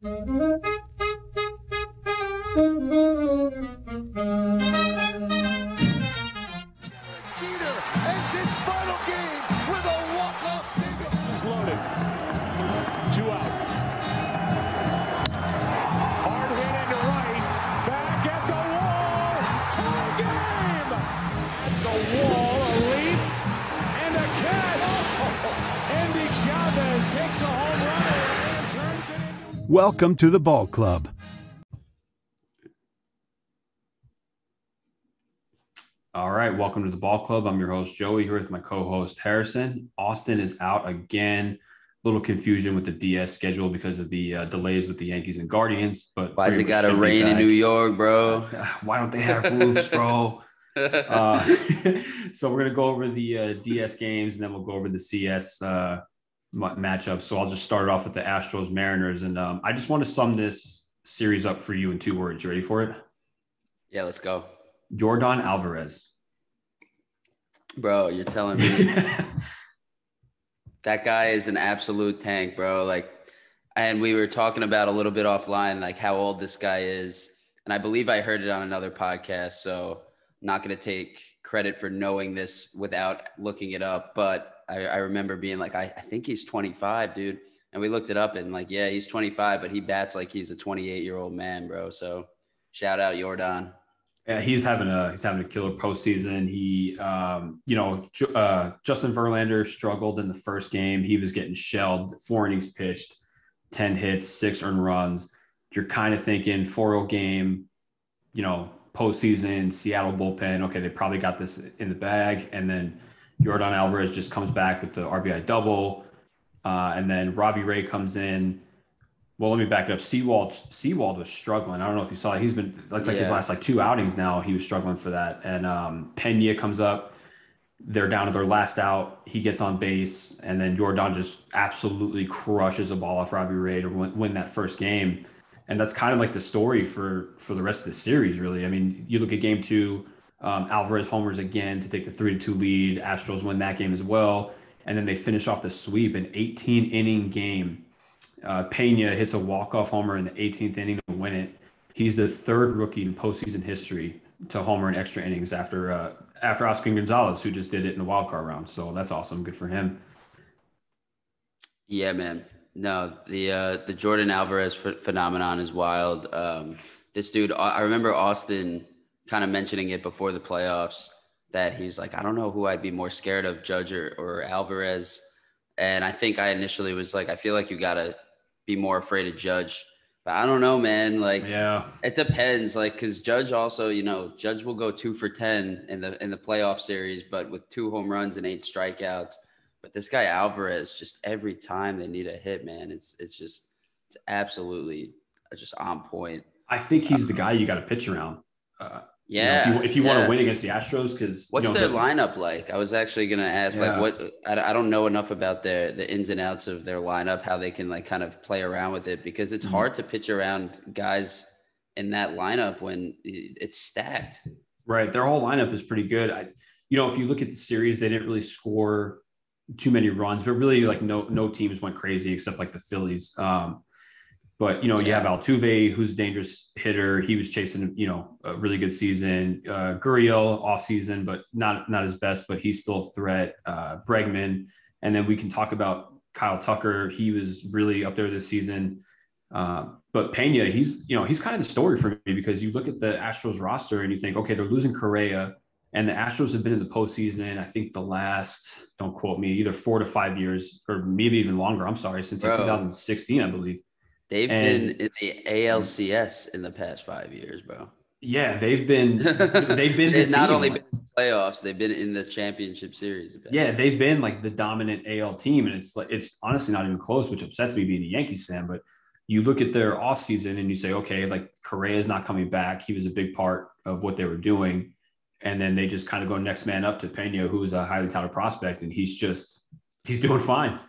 Jeter Welcome to the ball club. All right, welcome to the Ball Club. I'm your host Joey here with my co-host Harrison. Austin is out again. A little confusion with the DS schedule because of the uh, delays with the Yankees and Guardians. But Why's pretty it got to should be rain in. New York, bro? Why don't they have roofs, bro? uh, so we're gonna go over the uh, DS games and then we'll go over the CS ma- matchups. So I'll just start off with the Astros Mariners, and um, I just want to sum this series up for you in two words. You ready for it? yeah, let's go, Jordan Alvarez. bro. You're telling me that guy is an absolute tank, bro. Like, and we were talking about a little bit offline, like how old this guy is, and I believe I heard it on another podcast. So I'm not gonna take credit for knowing this without looking it up, but I, I remember being like, I, I think he's 25, dude. And we looked it up and like, yeah, he's 25, but he bats like he's a 28 year old man, bro. So shout out Jordan. Yeah, he's having a he's having a killer postseason. He, um, you know, uh, Justin Verlander struggled in the first game. He was getting shelled. Four innings pitched, ten hits, six earned runs. You're kind of thinking 4-0 game, you know, postseason, Seattle bullpen. Okay, they probably got this in the bag. And then Jordan Alvarez just comes back with the RBI double, uh, and then Robbie Ray comes in. Well, let me back it up. Sewald Sewald was struggling. I don't know if you saw it. He's been looks like his last like two outings now. He was struggling for that. And um, Pena comes up. They're down to their last out. He gets on base, and then Jordan just absolutely crushes a ball off Robbie Ray to win, win that first game. And that's kind of like the story for for the rest of the series, really. I mean, you look at game two, um, Alvarez homers again to take the three to two lead. Astros win that game as well, and then they finish off the sweep, an 18 inning game. Uh, Pena hits a walk-off homer in the 18th inning to win it. He's the third rookie in postseason history to homer in extra innings after uh, after Oscar Gonzalez, who just did it in the wild card round. So that's awesome. Good for him. Yeah, man. No, the uh, the Jordan Alvarez ph- phenomenon is wild. Um, this dude, I remember Austin kind of mentioning it before the playoffs that he's like, I don't know who I'd be more scared of, Judge or, or Alvarez. And I think I initially was like, I feel like you gotta be more afraid of Judge. But I don't know, man. Like, Yeah. it depends, like, because Judge also, you know, Judge will go two for ten in the in the playoff series, but with two home runs and eight strikeouts. But this guy Alvarez, just every time they need a hit, man, it's it's just it's absolutely just on point. I think he's the guy you got to pitch around. Uh, you know, Yeah. if you, if you want to win against the Astros, because What's you know, their the- lineup like? I was actually gonna ask, Yeah. like, what I, I don't know enough about their the ins and outs of their lineup, how they can like kind of play around with it because it's Mhm. hard to pitch around guys in that lineup when it's stacked. Right. Their whole lineup is pretty good. I, you know, if you look at the series, they didn't really score too many runs, but really like no no teams went crazy except like the Phillies. Um, but you know, you have Altuve, who's a dangerous hitter. He was chasing, you know, a really good season. Uh, Gurriel off season, but not not his best, but he's still a threat. Uh, Bregman, and then we can talk about Kyle Tucker. He was really up there this season. Uh, but Pena, he's you know he's kind of the story for me because you look at the Astros roster and you think, okay, they're losing Correa, and the Astros have been in the postseason. I think the last, don't quote me, either four to five years or maybe even longer. I'm sorry, since like 2016, I believe. They've And- been in the ALCS in the past five years, bro. Yeah, they've been they've been the not team, only been in the playoffs, they've been in the championship series. yeah, they've been like the dominant AL team, and it's like it's honestly not even close, which upsets me being a Yankees fan. But you look at their offseason and you say, okay, like Correa is not coming back. He was a big part of what they were doing. And then they just kind of go next man up to Pena, who's a highly touted prospect, and he's just he's doing fine.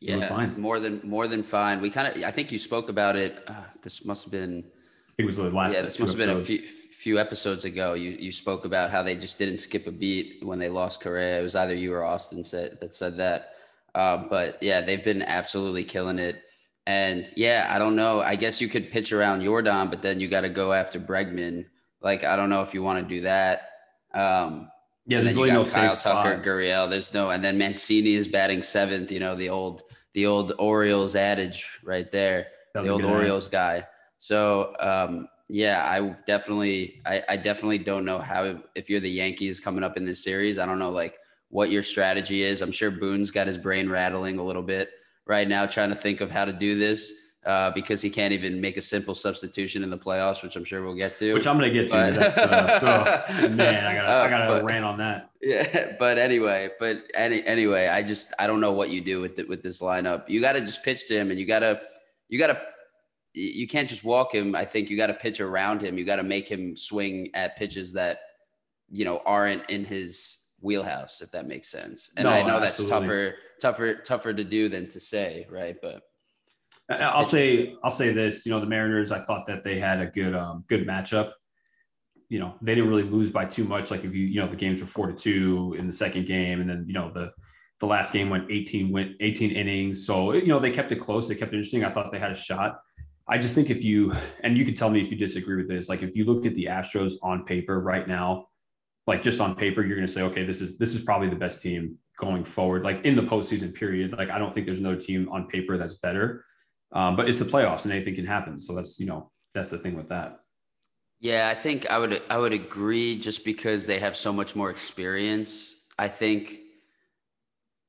Doing yeah, fine. more than more than fine. We kind of, I think you spoke about it. Uh, this must have been I think it was the last. yeah, this must have been a few few episodes ago. You you spoke about how they just didn't skip a beat when they lost Correa. It was either you or Austin said that said that. Uh, but yeah, they've been absolutely killing it. And yeah, I don't know. I guess you could pitch around Jordan, but then you got to go after Bregman. Like, I don't know if you want to do that. Um, Yeah, there's really no Kyle safe Tucker, spot. Gurriel. There's no, and then Mancini is batting seventh. You know the old, the old Orioles adage right there. The old. Orioles guy. So um, yeah, I definitely, I, I definitely don't know how if you're the Yankees coming up in this series. I don't know like what your strategy is. I'm sure Boone's got his brain rattling a little bit right now, trying to think of how to do this uh, because he can't even make a simple substitution in the playoffs, which I'm sure we'll get to. Which I'm gonna get to. That's, uh, oh, man, I gotta, I Uh, gotta but- rant on that. Yeah, but anyway, but any anyway, I just I don't know what you do with the, with this lineup. You got to just pitch to him, and you got to you got to you can't just walk him. I think you got to pitch around him. You got to make him swing at pitches that you know aren't in his wheelhouse, if that makes sense. And No, I know that's tougher tougher tougher to do than to say, right? But I- That's I'll say I'll say this. You know, the Mariners. I thought that they had a good um, good matchup. You know, they didn't really lose by too much. Like if you you know the games were four to two in the second game, and then you know the the last game went 18 went 18 innings. So you know they kept it close. They kept it interesting. I thought they had a shot. I just think if you and you can tell me if you disagree with this. Like if you look at the Astros on paper right now, like just on paper, you're going to say, okay, this is this is probably the best team going forward. Like in the postseason period, like I don't think there's another team on paper that's better. Um, but it's the playoffs and anything can happen. So that's you know that's the thing with that. Yeah, I think I would I would agree just because they have so much more experience. I think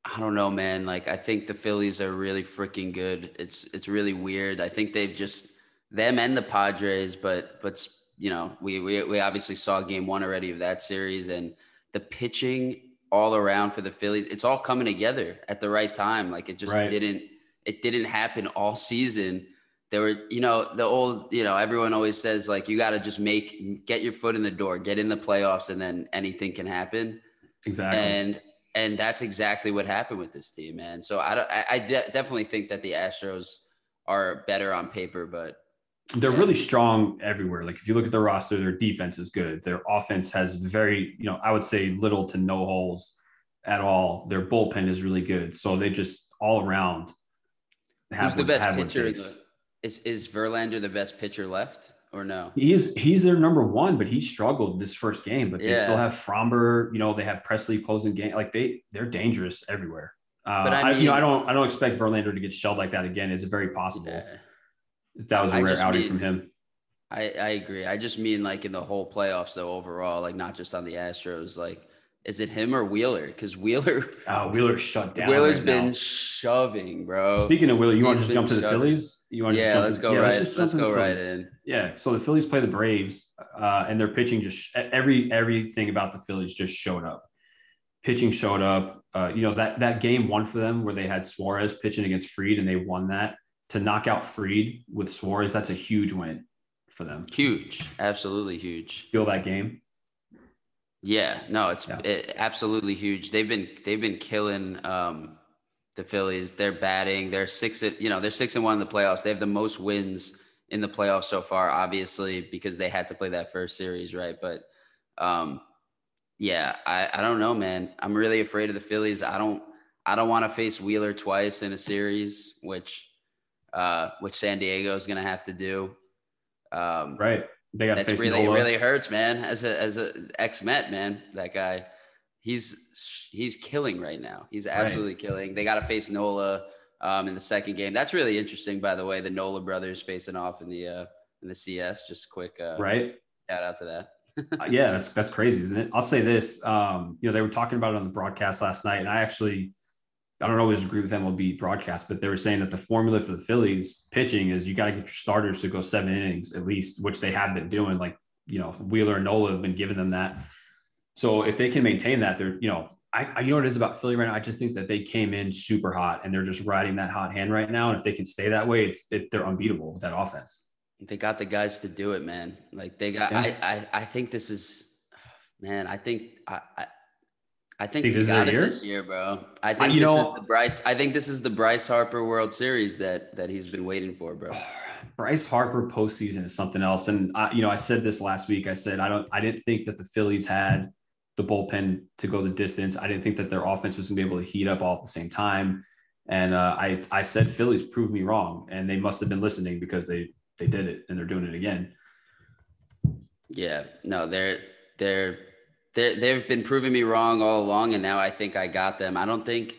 I don't know, man. Like I think the Phillies are really freaking good. It's it's really weird. I think they've just them and the Padres, but but you know, we we we obviously saw game 1 already of that series and the pitching all around for the Phillies, it's all coming together at the right time. Like it just Right. didn't it didn't happen all season there were you know the old you know everyone always says like you got to just make get your foot in the door get in the playoffs and then anything can happen Exactly. and and that's exactly what happened with this team man so i don't i, I de- definitely think that the astros are better on paper but they're really strong everywhere. Like if you look at their roster, their defense is good. Their offense has very, you know, I would say little to no holes at all. Their bullpen is really good. So they just all around who's the best have what it pitcher is is verlander the best pitcher left or no He's he's their number one, but he struggled this first game. But they still have Framber. You know, they have Pressly closing game. Like they they're dangerous everywhere. Uh, But I I, you know, I don't I don't expect Verlander to get shelled like that again. It's very possible. Yeah. That was a I rare outing mean- from him. I, I agree. I just mean like in the whole playoffs though overall, like not just on the Astros. Like, is it him or Wheeler? Because Wheeler Uh, Wheeler shut down. Wheeler's right been now. shoving, bro. Speaking of Wheeler, you want to just jump to the shoving. Phillies? You want to just yeah, jump let's go yeah, right. just Let's, jump to go right Phillies. in. Yeah, so the Phillies play the Braves, uh, and their pitching just every everything about the Phillies just showed up. Pitching showed up. Uh, you know that that game one for them where they had Suarez pitching against Fried and they won that. To knock out Fried with Suarez, that's a huge win for them. Huge, absolutely huge. Feel that game? Yeah, no, it's Yeah. it, absolutely huge. They've been they've been killing um, the Phillies. They're batting. They're six. At, you know, they're six and one in the playoffs. They have the most wins in the playoffs so far. Obviously, because they had to play that first series, right? But um, yeah, I I don't know, man. I'm really afraid of the Phillies. I don't I don't want to face Wheeler twice in a series, which uh, which San Diego is going to have to do. Um, Right. They got that's face really Nola. really hurts, man. As a as a ex Met man, that guy, he's he's killing right now. He's absolutely killing. They got to face Nola um, in the second game. That's really interesting, by the way. The Nola brothers facing off in the uh, in the CS. Just quick uh, right. shout out to that. Uh, yeah, that's that's crazy, isn't it? I'll say this. Um, you know, they were talking about it on the broadcast last night, and I actually I don't always agree with MLB broadcast, but they were saying that the formula for the Phillies pitching is you got to get your starters to go seven innings at least, which they have been doing. Like, you know, Wheeler and Nola have been giving them that. So if they can maintain that, they're, you know, I, I you know what it is about Philly right now. I just think that they came in super hot and they're just riding that hot hand right now. And if they can stay that way, it's it, they're unbeatable with that offense. They got the guys to do it, man. Like they got. Yeah. I, I I think this is, man. I think I. I I think, this is got it year? this year, bro. I think you this know- is the Bryce. I think this is the Bryce Harper World Series that that he's been waiting for, bro. Bryce Harper postseason is something else. And I, you know, I said this last week. I said I don't I didn't think that the Phillies had the bullpen to go the distance. I didn't think that their offense was gonna be able to heat up all at the same time. And uh, I I said Phillies proved me wrong, and they must have been listening because they they did it and they're doing it again. Yeah, no, they're they're they they've been proving me wrong all along, and now I think I got them. I don't think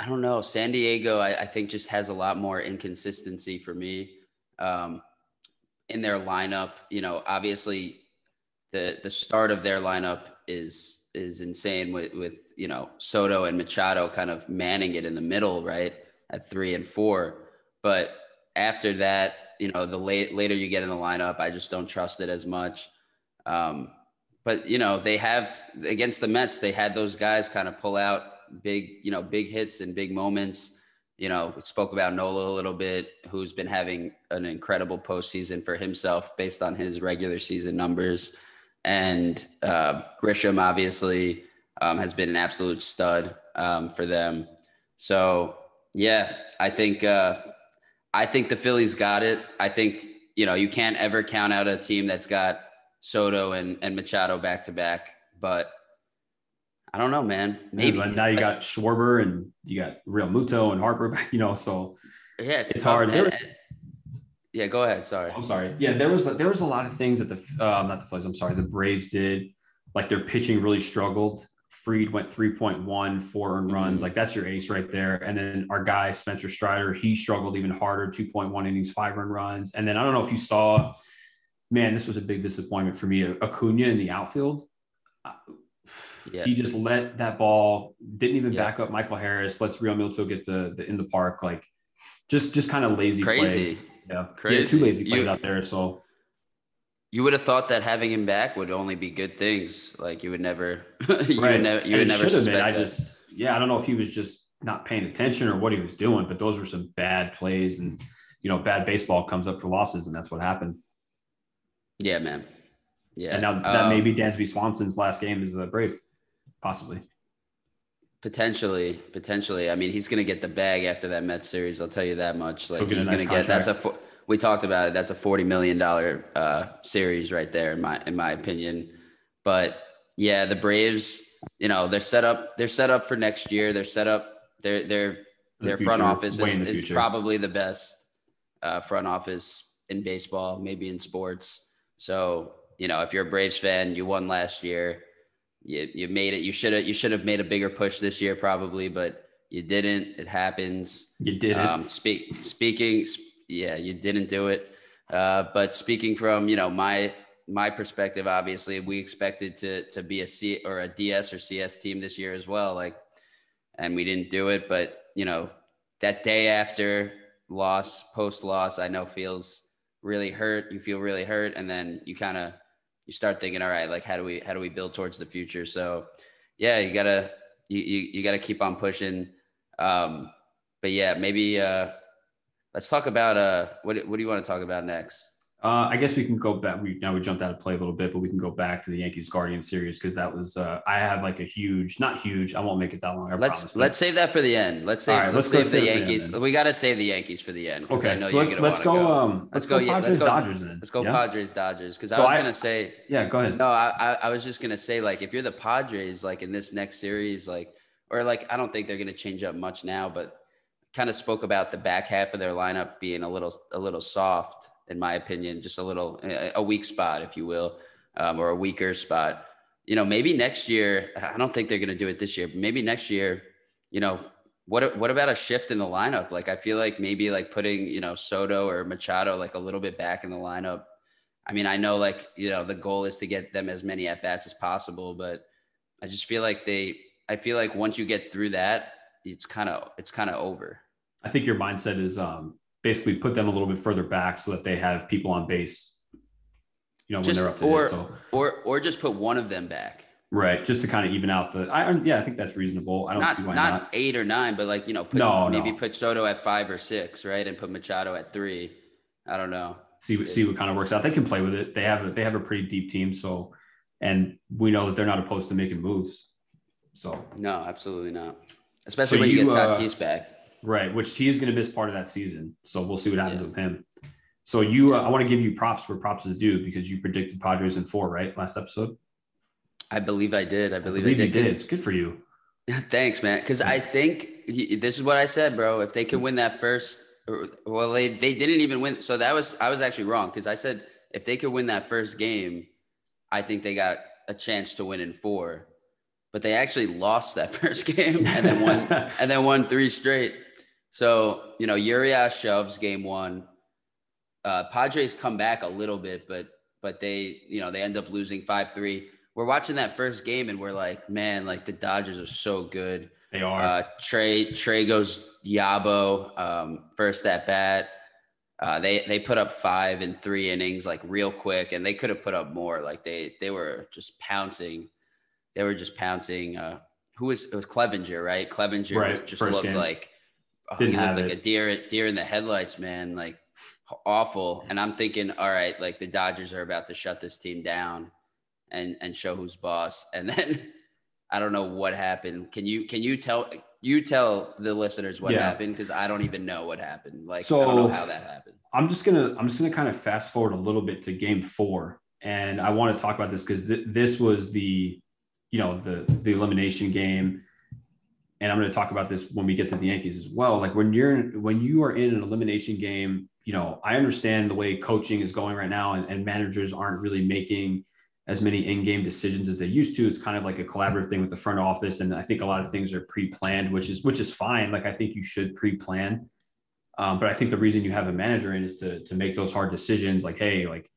I don't know. San Diego, I, I think just has a lot more inconsistency for me um, in their lineup. You know, obviously the the start of their lineup is is insane with with you know Soto and Machado kind of manning it in the middle, right at three and four. But after that, you know, the late later you get in the lineup, I just don't trust it as much. Um, but you know, they have against the Mets, they had those guys kind of pull out big, you know, big hits and big moments. You know, we spoke about Nola a little bit, who's been having an incredible postseason for himself based on his regular season numbers. And uh, Grisham obviously um, has been an absolute stud um, for them. So yeah, I think uh, I think the Phillies got it. I think you know you can't ever count out a team that's got Soto and, and Machado back to back, but I don't know, man. Maybe now you got Schwarber and you got Realmuto and Harper, you know, so yeah, it's, it's hard. And- and- yeah, go ahead. Sorry. I'm sorry. Yeah, there was there was a lot of things that the uh, not the Phillies. I'm sorry, the Braves did. Like their pitching really struggled. Fried went 3.1, four earned runs. Mhm. Like that's your ace right there. And then our guy Spencer Strider, he struggled even harder, 2.1 innings, five earned runs. And then I don't know if you saw, man, this was a big disappointment for me. Acuna in the outfield. Uh, Yeah. He just let that ball, didn't even Yeah. back up Michael Harris. Let's Realmuto get the, the in the park. Like just just kind of lazy play. Yeah, Crazy. Yeah, two lazy plays You- out there. So You would have thought that having him back would only be good things. Like you would never, you right, would never, you And would never suspect been. I that. just, yeah, I don't know if he was just not paying attention or what he was doing, but those were some bad plays, and you know, bad baseball comes up for losses, and that's what happened. Yeah, man. Yeah. And now that Um, may be Dansby Swanson's last game as a Brave, possibly. Potentially, potentially. I mean, he's going to get the bag after that Mets series. I'll tell you that much. Like he's nice going to get. That's a. We talked about it. That's a forty million dollar uh, series right there, in my in my opinion. But yeah, the Braves. You know, they're set up. They're set up for next year. They're set up. They're they're The their front office is, is probably the best uh, front office in baseball, maybe in sports. So you know, if you're a Braves fan, you won last year. You you made it. You should have you should have made a bigger push this year probably, but you didn't. It happens. You did. Um, speak speaking, yeah, you didn't do it. Uh, but speaking from you know my my perspective, obviously we expected to to be a C or a DS or CS team this year as well. Like, and we didn't do it. But you know, that day after loss, post loss, I know feels really hurt. You feel really hurt, and then you kind of you start thinking, all right, like how do we how do we build towards the future? So, yeah, you gotta you you, you gotta keep on pushing. Um, but yeah, maybe uh, let's talk about uh, what what do you want to talk about next? Uh, I guess we can go back. We now we jumped out of play a little bit, but we can go back to the Yankees Guardian series because that was uh, I have like a huge, not huge. I won't make it that long. I Let's promise, let's save that for the end. Let's save right, let's, let's save the for the Yankees. we got to save the Yankees for the end. Okay, so let's let's wanna go, Um, let's, Let's go, go, yeah, let's Padres go- Dodgers then. Let's go yeah? Padres Dodgers because I So was I- gonna say Yeah, go ahead. no. I, I I was just gonna say like if you're the Padres like in this next series like or like I don't think they're gonna change up much now, but kind of spoke about the back half of their lineup being a little a little soft in my opinion, just a little a weak spot if you will, um, or a weaker spot. You know, maybe next year. I don't think they're gonna do it this year, but maybe next year. You know, what what about a shift in the lineup? Like I feel like maybe like putting you know Soto or Machado like a little bit back in the lineup. I mean, I know like you know the goal is to get them as many at bats as possible, but I just feel like they. I feel like once you get through that, it's kind of it's kind of over. I think your mindset is um, basically put them a little bit further back so that they have people on base. You know, when Just they're up to or it. So or or just put one of them back. right, just to kind of even out the. I yeah, I think that's reasonable. I don't Not see why not, not. eight or nine, but like you know, put, No, maybe no. put Soto at five or six, right, and put Machado at three. I don't know. See what see what kind of works out. They can play with it. They have a, they have a pretty deep team. So, and we know that they're not opposed to making moves. So No, absolutely not. Especially So when you, you, get uh, Tatis back. Right, which he is going to miss part of that season. So we'll see what happens Yeah. with him. So you, uh, I want to give you props where props is due because you predicted Padres in four, right? Last episode. I believe I did. I I believe, believe I you did. did. It's good for you. Thanks, man. Because I think he, this is what I said, bro. If they could win that first, well, they they didn't even win. So that was I was actually wrong because I said if they could win that first game, I think they got a chance to win in four. But they actually lost that first game and then won and then won three straight. So you know, Urias shoves game one. Uh, Padres come back a little bit, but but they you know they end up losing five three. We're watching that first game and we're like, man, like the Dodgers are so good. They are. Uh, Trea Trea goes Yabo um, first at bat. Uh, they they put up five in three innings like real quick, and they could have put up more. Like they they were just pouncing. They were just pouncing. Uh, who was it was Clevinger, right? Clevinger Right, just looked game. like Oh, Didn't he looked like it. a deer deer in the headlights, man. Like awful. And I'm thinking, all right, like the Dodgers are about to shut this team down and and show who's boss. And then I don't know what happened. Can you can you tell you tell the listeners what Yeah. happened? Because I don't even know what happened. Like so, I don't know how that happened. I'm just gonna I'm just gonna kind of fast forward a little bit to game four, and I want to talk about this because th- this was the you know the the elimination game, and I'm going to talk about this when we get to the Yankees as well. Like when you're when you are in an elimination game, you know I understand the way coaching is going right now, and, and managers aren't really making as many in-game decisions as they used to. It's kind of like a collaborative thing with the front office, and I think a lot of things are pre-planned, which is which is fine. Like I think you should pre-plan. Um, but I think the reason you have a manager in is to to make those hard decisions. Like, hey, like,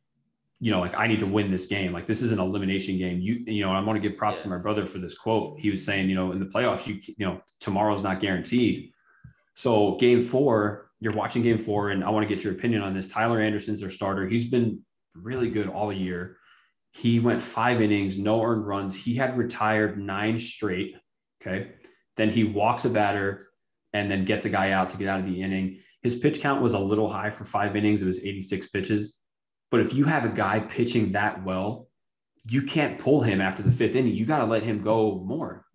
you know, like I need to win this game. Like this is an elimination game. You, you know, I want to give props Yeah. to my brother for this quote. He was saying, you know, in the playoffs, you, you know, tomorrow's not guaranteed. So game four, you're watching game four, and I want to get your opinion on this. Tyler Anderson's their starter. He's been really good all year. He went five innings, no earned runs. He had retired nine straight. Okay. Then he walks a batter and then gets a guy out to get out of the inning. His pitch count was a little high for five innings. It was 86 pitches. But if you have a guy pitching that well, you can't pull him after the fifth inning. You got to let him go more.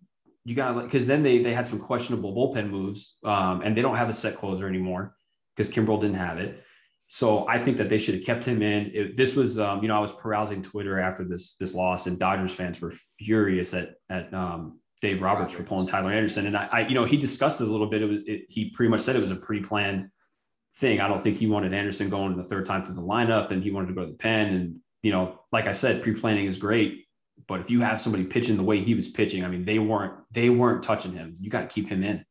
You got to because then they they had some questionable bullpen moves, um, and they don't have a set closer anymore because Kimbrel didn't have it. So I think that they should have kept him in. It, this was, um, you know, I was perusing Twitter after this this loss, and Dodgers fans were furious at at um, Dave Roberts, for pulling Tyler Anderson. And I, I, you know, he discussed it a little bit. It was it, he pretty much said it was a pre-planned thing. I don't think he wanted Anderson going the third time through the lineup, and he wanted to go to the pen. And you know, like I said, pre-planning is great, but if you have somebody pitching the way he was pitching, I mean, they weren't they weren't touching him. You got to keep him in.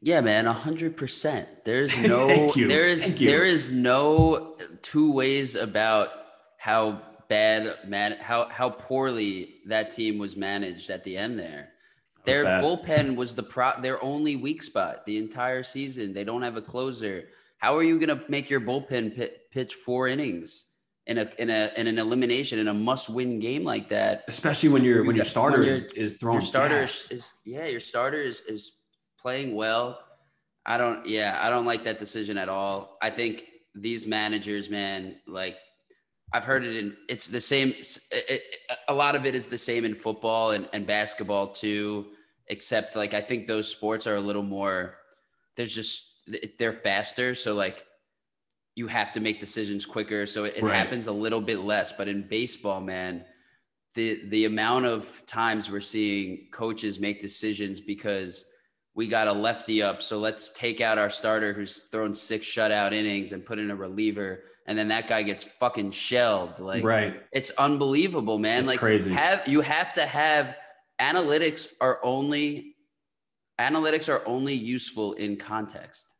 Yeah, man, a hundred percent. There's no there is, there is no two ways about how bad man how how poorly that team was managed at the end there. Their bad. bullpen was the pro their only weak spot the entire season. They don't have a closer. How are you going to make your bullpen pi- pitch four innings in a in a in an elimination in a must-win game like that? Especially when your You when your starter when is, is throwing your starter gas. is, is yeah your starter is, is playing well i don't yeah i don't like that decision at all i think these managers man like i've heard it in it's the same it, it, a lot of it is the same in football and, and basketball too except like i think those sports are a little more there's just they're faster so like you have to make decisions quicker so it, it Right. happens a little bit less but in baseball man the the amount of times we're seeing coaches make decisions because we got a lefty up, so let's take out our starter who's thrown six shutout innings and put in a reliever, and then that guy gets fucking shelled. Like right. it's unbelievable, man. It's like crazy. have you have to have analytics are only analytics are only useful in context.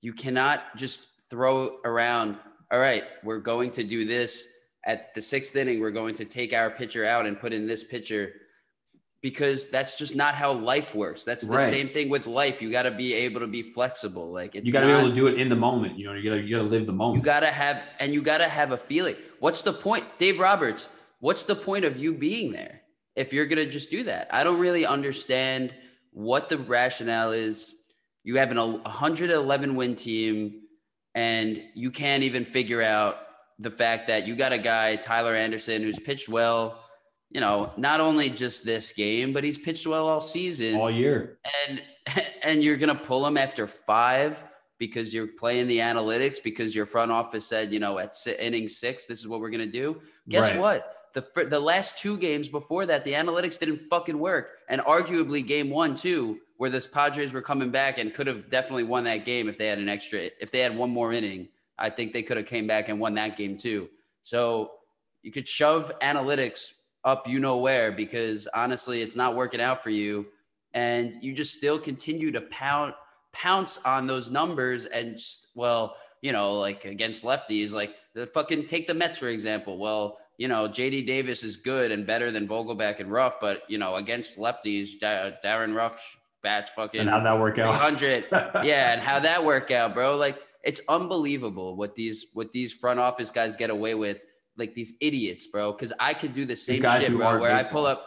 You cannot just throw around, all right, we're going to do this at the sixth inning, we're going to take our pitcher out and put in this pitcher because that's just not how life works. That's the Right. same thing with life. You got to be able to be flexible. Like it's You got to be able to do it in the moment. You know, you got to you got to live the moment. you gotta have, and you gotta have a feeling. What's the point, Dave Roberts? What's the point of you being there if you're gonna just do that? I don't really understand what the rationale is. You have an 111 win team, and you can't even figure out the fact that you got a guy Tyler Anderson who's pitched well. You know, not only just this game, but he's pitched well all season all year. and and you're gonna pull him after five because you're playing the analytics because your front office said you know at inning six this is what we're gonna do guess Right. what the the last two games before that the analytics didn't fucking work and arguably game one too where the Padres were coming back and could have definitely won that game if they had an extra, if they had one more inning. I think they could have came back and won that game too. So you could shove analytics up you know where because honestly, it's not working out for you, and you just still continue to pound pounce on those numbers and just, well, you know, like against lefties, like the fucking take the Mets for example. Well, you know, JD Davis is good and better than Vogelbach and Ruf, but you know, against lefties, Darin Ruf bats fucking. And how'd that work out? Hundred, yeah, and how that work out, bro? Like it's unbelievable what these what these front office guys get away with. Like these idiots, bro. Because I could do the same shit, bro. Where baseball. I pull up.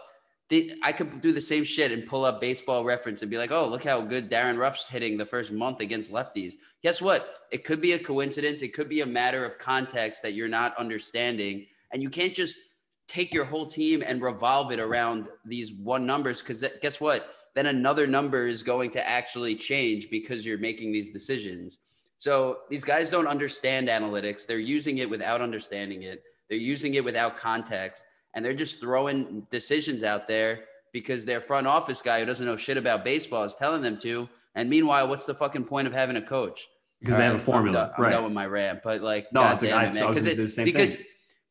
The, I could do the same shit and pull up baseball reference and be like, oh, look how good Darin Ruf's hitting the first month against lefties. Guess what? It could be a coincidence. It could be a matter of context that you're not understanding. And you can't just take your whole team and revolve it around these one numbers because guess what? Then another number is going to actually change because you're making these decisions. So these guys don't understand analytics. They're using it without understanding it. They're using it without context. And they're just throwing decisions out there because their front office guy who doesn't know shit about baseball is telling them to. And meanwhile, what's the fucking point of having a coach? Because All they have a formula. I'm done, right. I'm done with my rant. But like, no, God damn it, man. Because it, because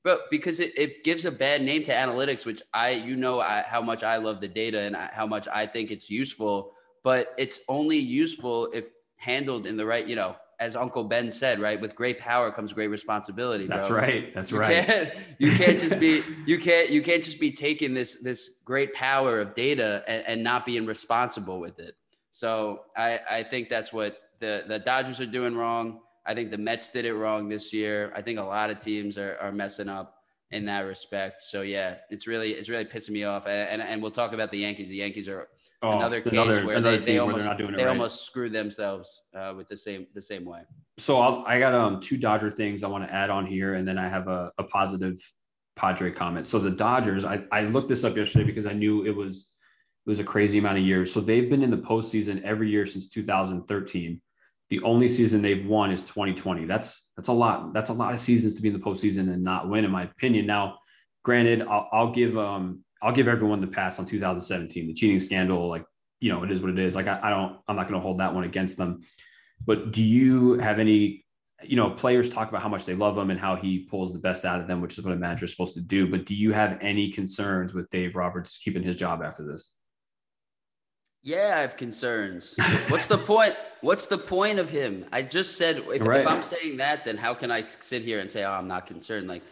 but because it, it gives a bad name to analytics, which I, you know, I, how much I love the data and I, how much I think it's useful, but it's only useful if handled in the right, you know, as Uncle Ben said, right? With great power comes great responsibility. Bro. That's right. That's you right. Can't, you can't just be you can't you can't just be taking this this great power of data and, and not being responsible with it. So I I think that's what the the Dodgers are doing wrong. I think the Mets did it wrong this year. I think a lot of teams are, are messing up in that respect. So yeah, it's really it's really pissing me off. And and, and we'll talk about the Yankees. The Yankees are oh, another case another, where another they, they almost they right. almost screwed themselves uh, with the same the same way. So I'll, i got um two Dodger things I want to add on here, and then I have a, a positive Padre comment. So the Dodgers, I, I looked this up yesterday because I knew it was it was a crazy amount of years. So they've been in the postseason every year since 2013. The only season they've won is 2020. That's that's a lot. That's a lot of seasons to be in the postseason and not win, in my opinion. Now, granted, I'll, I'll give um I'll give everyone the pass on 2017, the cheating scandal. Like you know, it is what it is. Like I, I don't, I'm not going to hold that one against them. But do you have any? You know, players talk about how much they love him and how he pulls the best out of them, which is what a manager is supposed to do. But do you have any concerns with Dave Roberts keeping his job after this? Yeah, I have concerns. What's the point? What's the point of him? I just said if, right. if, I'm saying that, then how can I sit here and say, "Oh, I'm not concerned"? Like,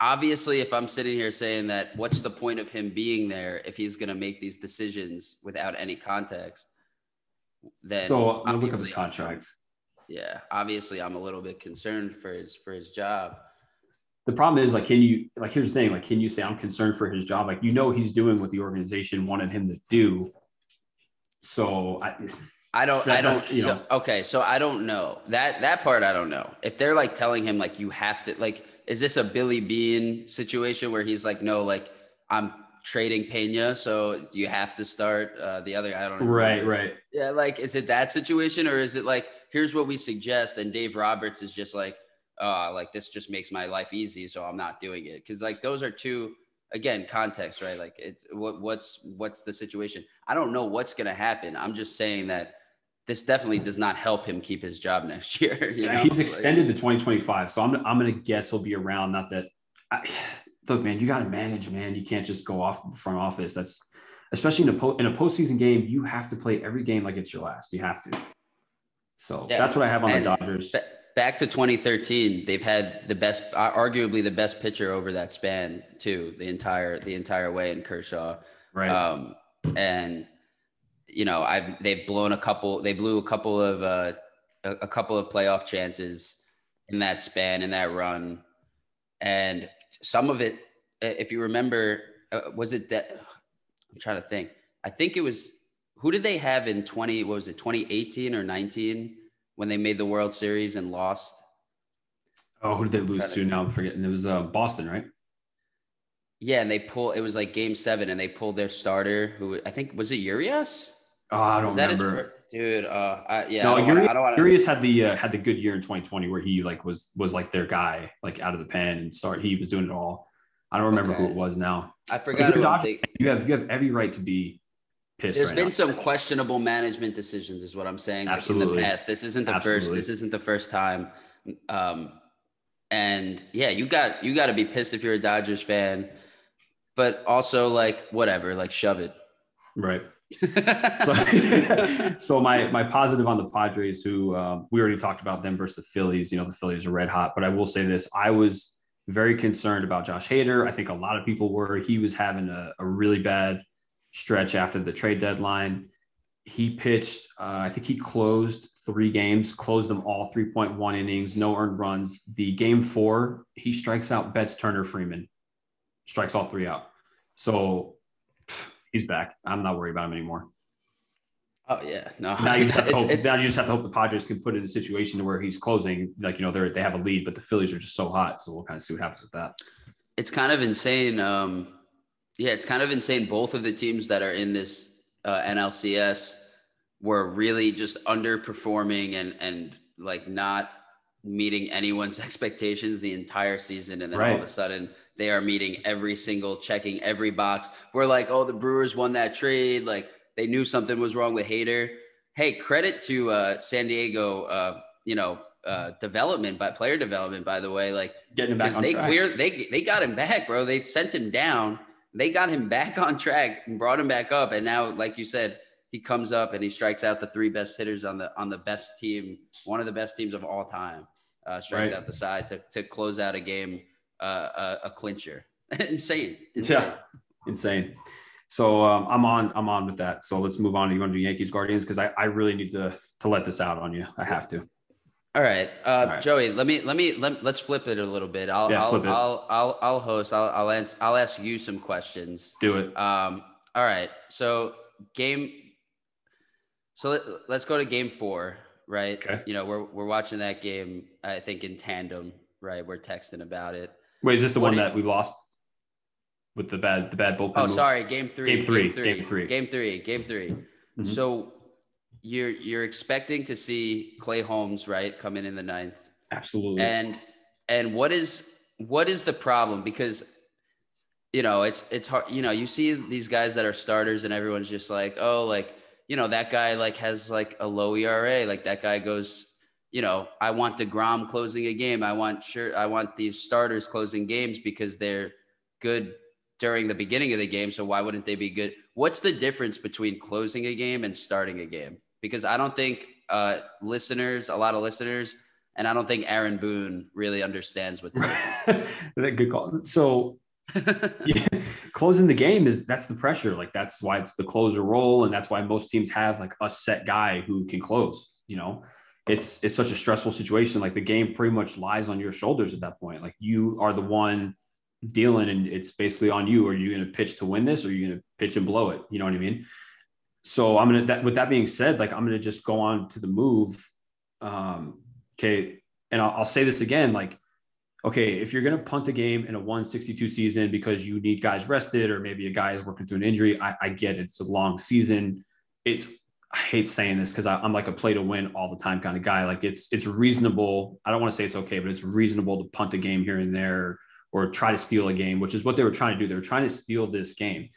obviously, if I'm sitting here saying that, what's the point of him being there if he's going to make these decisions without any context? Then so I'm look at his contract. Yeah, obviously, I'm a little bit concerned for his for his job. The problem is, like, can you like? Here's the thing: like, can you say I'm concerned for his job? Like, you know, he's doing what the organization wanted him to do so I, I don't, I don't, you know, so, okay. So I don't know that, that part. I don't know if they're like telling him, like, you have to, like, is this a Billy Beane situation where he's like, no, like, I'm trading Pena, so you have to start uh, the other. I don't know. Right, right. Yeah, like, is it that situation, or is it like, here's what we suggest, and Dave Roberts is just like, uh, like this just makes my life easy, so I'm not doing it because like those are two again context right? Like it's what what's what's the situation? I don't know what's going to happen. I'm just saying that this definitely does not help him keep his job next year yeah, he's extended like, to 2025 so i'm, I'm going to guess he'll be around not that I, look man you got to manage man. You can't just go off the front office. That's especially in a, po- in a postseason game you have to play every game like it's your last. You have to. So yeah. that's what i have on and the dodgers back to 2013 they've had the best arguably the best pitcher over that span too the entire the entire way in kershaw. Right. Um and you know i've they've blown a couple they blew a couple of uh a, a couple of playoff chances in that span in that run. And some of it if you remember uh, was it that i'm trying to think. I think it was who did they have in 20 what was it 2018 or 19 when they made the World Series and lost. Oh, who did they lose to? Now I'm forgetting. It was uh, Boston, right? Yeah, and they pull. It was like Game Seven, and they pulled their starter, who I think was it Urias. Oh, I don't was remember, dude. Uh, I, yeah, no, I don't, Urias, wanna, I wanna... Urias had the uh, had the good year in 2020 where he like was was like their guy, like out of the pen and start. He was doing it all. I don't remember okay. who it was now. I forgot. Dodger, you have you have every right to be pissed. There's right been now. some questionable management decisions, is what I'm saying. like, in the past, this isn't the Absolutely. first. This isn't the first time. Um, and yeah, you got you got to be pissed if you're a Dodgers fan, but also like whatever, like shove it. right. So, so my my positive on the Padres, who um, we already talked about them versus the Phillies. You know, the Phillies are red hot, but I will say this: I was very concerned about Josh Hader. I think a lot of people were. He was having a, a really bad stretch after the trade deadline. He pitched. Uh, I think he closed three games, closed them all 3.1 innings, no earned runs. The game four, he strikes out Betts, Turner, Freeman, strikes all three out. So pff, he's back. I'm not worried about him anymore. oh yeah, no. Now you, just have to hope, it's- now you just have to hope the Padres can put in a situation to where he's closing. Like, you know, they're, they have a lead, but the Phillies are just so hot. So we'll kind of see what happens with that. it's kind of insane. Um, yeah, it's kind of insane. Both of the teams that are in this uh, NLCS were really just underperforming and and like not meeting anyone's expectations the entire season, and then all of a sudden they are meeting every single, checking every box. We're like, oh, the Brewers won that trade. Like they knew something was wrong with Hader. Hey, credit to uh, San Diego. Uh, you know. Uh, development by player development, by the way, like Getting him back on they track. cleared they they got him back, bro. They sent him down. They got him back on track and brought him back up. And now, like you said, he comes up and he strikes out the three best hitters on the on the best team, one of the best teams of all time. Uh, strikes Right. out the side to to close out a game, uh, a, a clincher. Insane. Insane. Yeah. Insane. So um, I'm on. I'm on with that. So let's move on. You want to do Yankees Guardians because I, I really need to to let this out on you. I have to. All right, uh, right. Joey. Let me let me let, let's flip it a little bit. I'll Yeah, I'll, flip it. I'll I'll I'll host. I'll I'll answer, I'll ask you some questions. Do it. Um, all right. So game. So let, let's go to game four, right? Okay. You know, we're we're watching that game. I think in tandem, right? We're texting about it. Wait, is this the What one that we lost with the bad the bad bullpen? Oh, move? sorry. Game three. Game three, Game three. game three. Game three. Game 3 Mhm. So you're you're expecting to see Clay Holmes, right, come in in the ninth. Absolutely. and and what is what is the problem? Because you know it's it's hard you know you see these guys that are starters and everyone's just like oh like you know that guy like has like a low ERA like that guy goes you know I want deGrom closing a game. I want sure I want these starters closing games because they're good during the beginning of the game. So why wouldn't they be good? What's the difference between closing a game and starting a game because I don't think uh listeners a lot of listeners and I don't think Aaron Boone really understands what the Good call. So yeah, closing the game is that's the pressure. Like that's why it's the closer role, and that's why most teams have like a set guy who can close. You know, it's it's such a stressful situation. Like the game pretty much lies on your shoulders at that point. Like you are the one dealing, and it's basically on you. Are you going to pitch to win this, or are you going to pitch and blow it? You know what I mean? So I'm gonna. That, with that being said, like I'm gonna just go on to the move. Um, okay, and I'll, I'll say this again, like okay, if you're to punt a game in a 162 season because you need guys rested or maybe a guy is working through an injury, I, I get it. It's a long season. It's I hate saying this because I'm like a play to win all the time kind of guy. Like it's it's reasonable. I don't want to say it's okay, but it's reasonable to punt a game here and there or try to steal a game, which is what they were trying to do. They were trying to steal this game.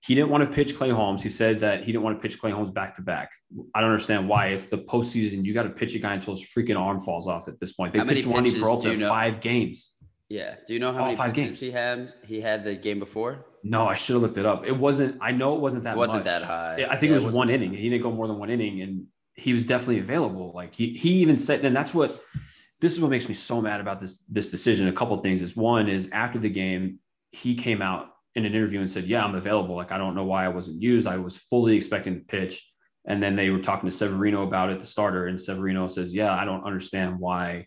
He didn't want to pitch Clay Holmes. He said that he didn't want to pitch Clay Holmes back to back. I don't understand why. It's the postseason. You got to pitch a guy until his freaking arm falls off at this point. They How pitched pitches Peralta you know? five games. yeah. Do you know how All many five pitches games. he had? He had the game before. No, I should have looked it up. It wasn't. I know it wasn't that. It wasn't much. that high. Yeah, I think Yeah, it was wasn't one inning. high. He didn't go more than one inning, and he was definitely available. Like he he even said, and that's what this is what makes me so mad about this this decision. A couple of things is one is after the game, he came out in an interview and said, "Yeah, I'm available. Like I don't know why I wasn't used. I was fully expecting to pitch." And then they were talking to Severino about it, the starter, and Severino says, "Yeah, I don't understand why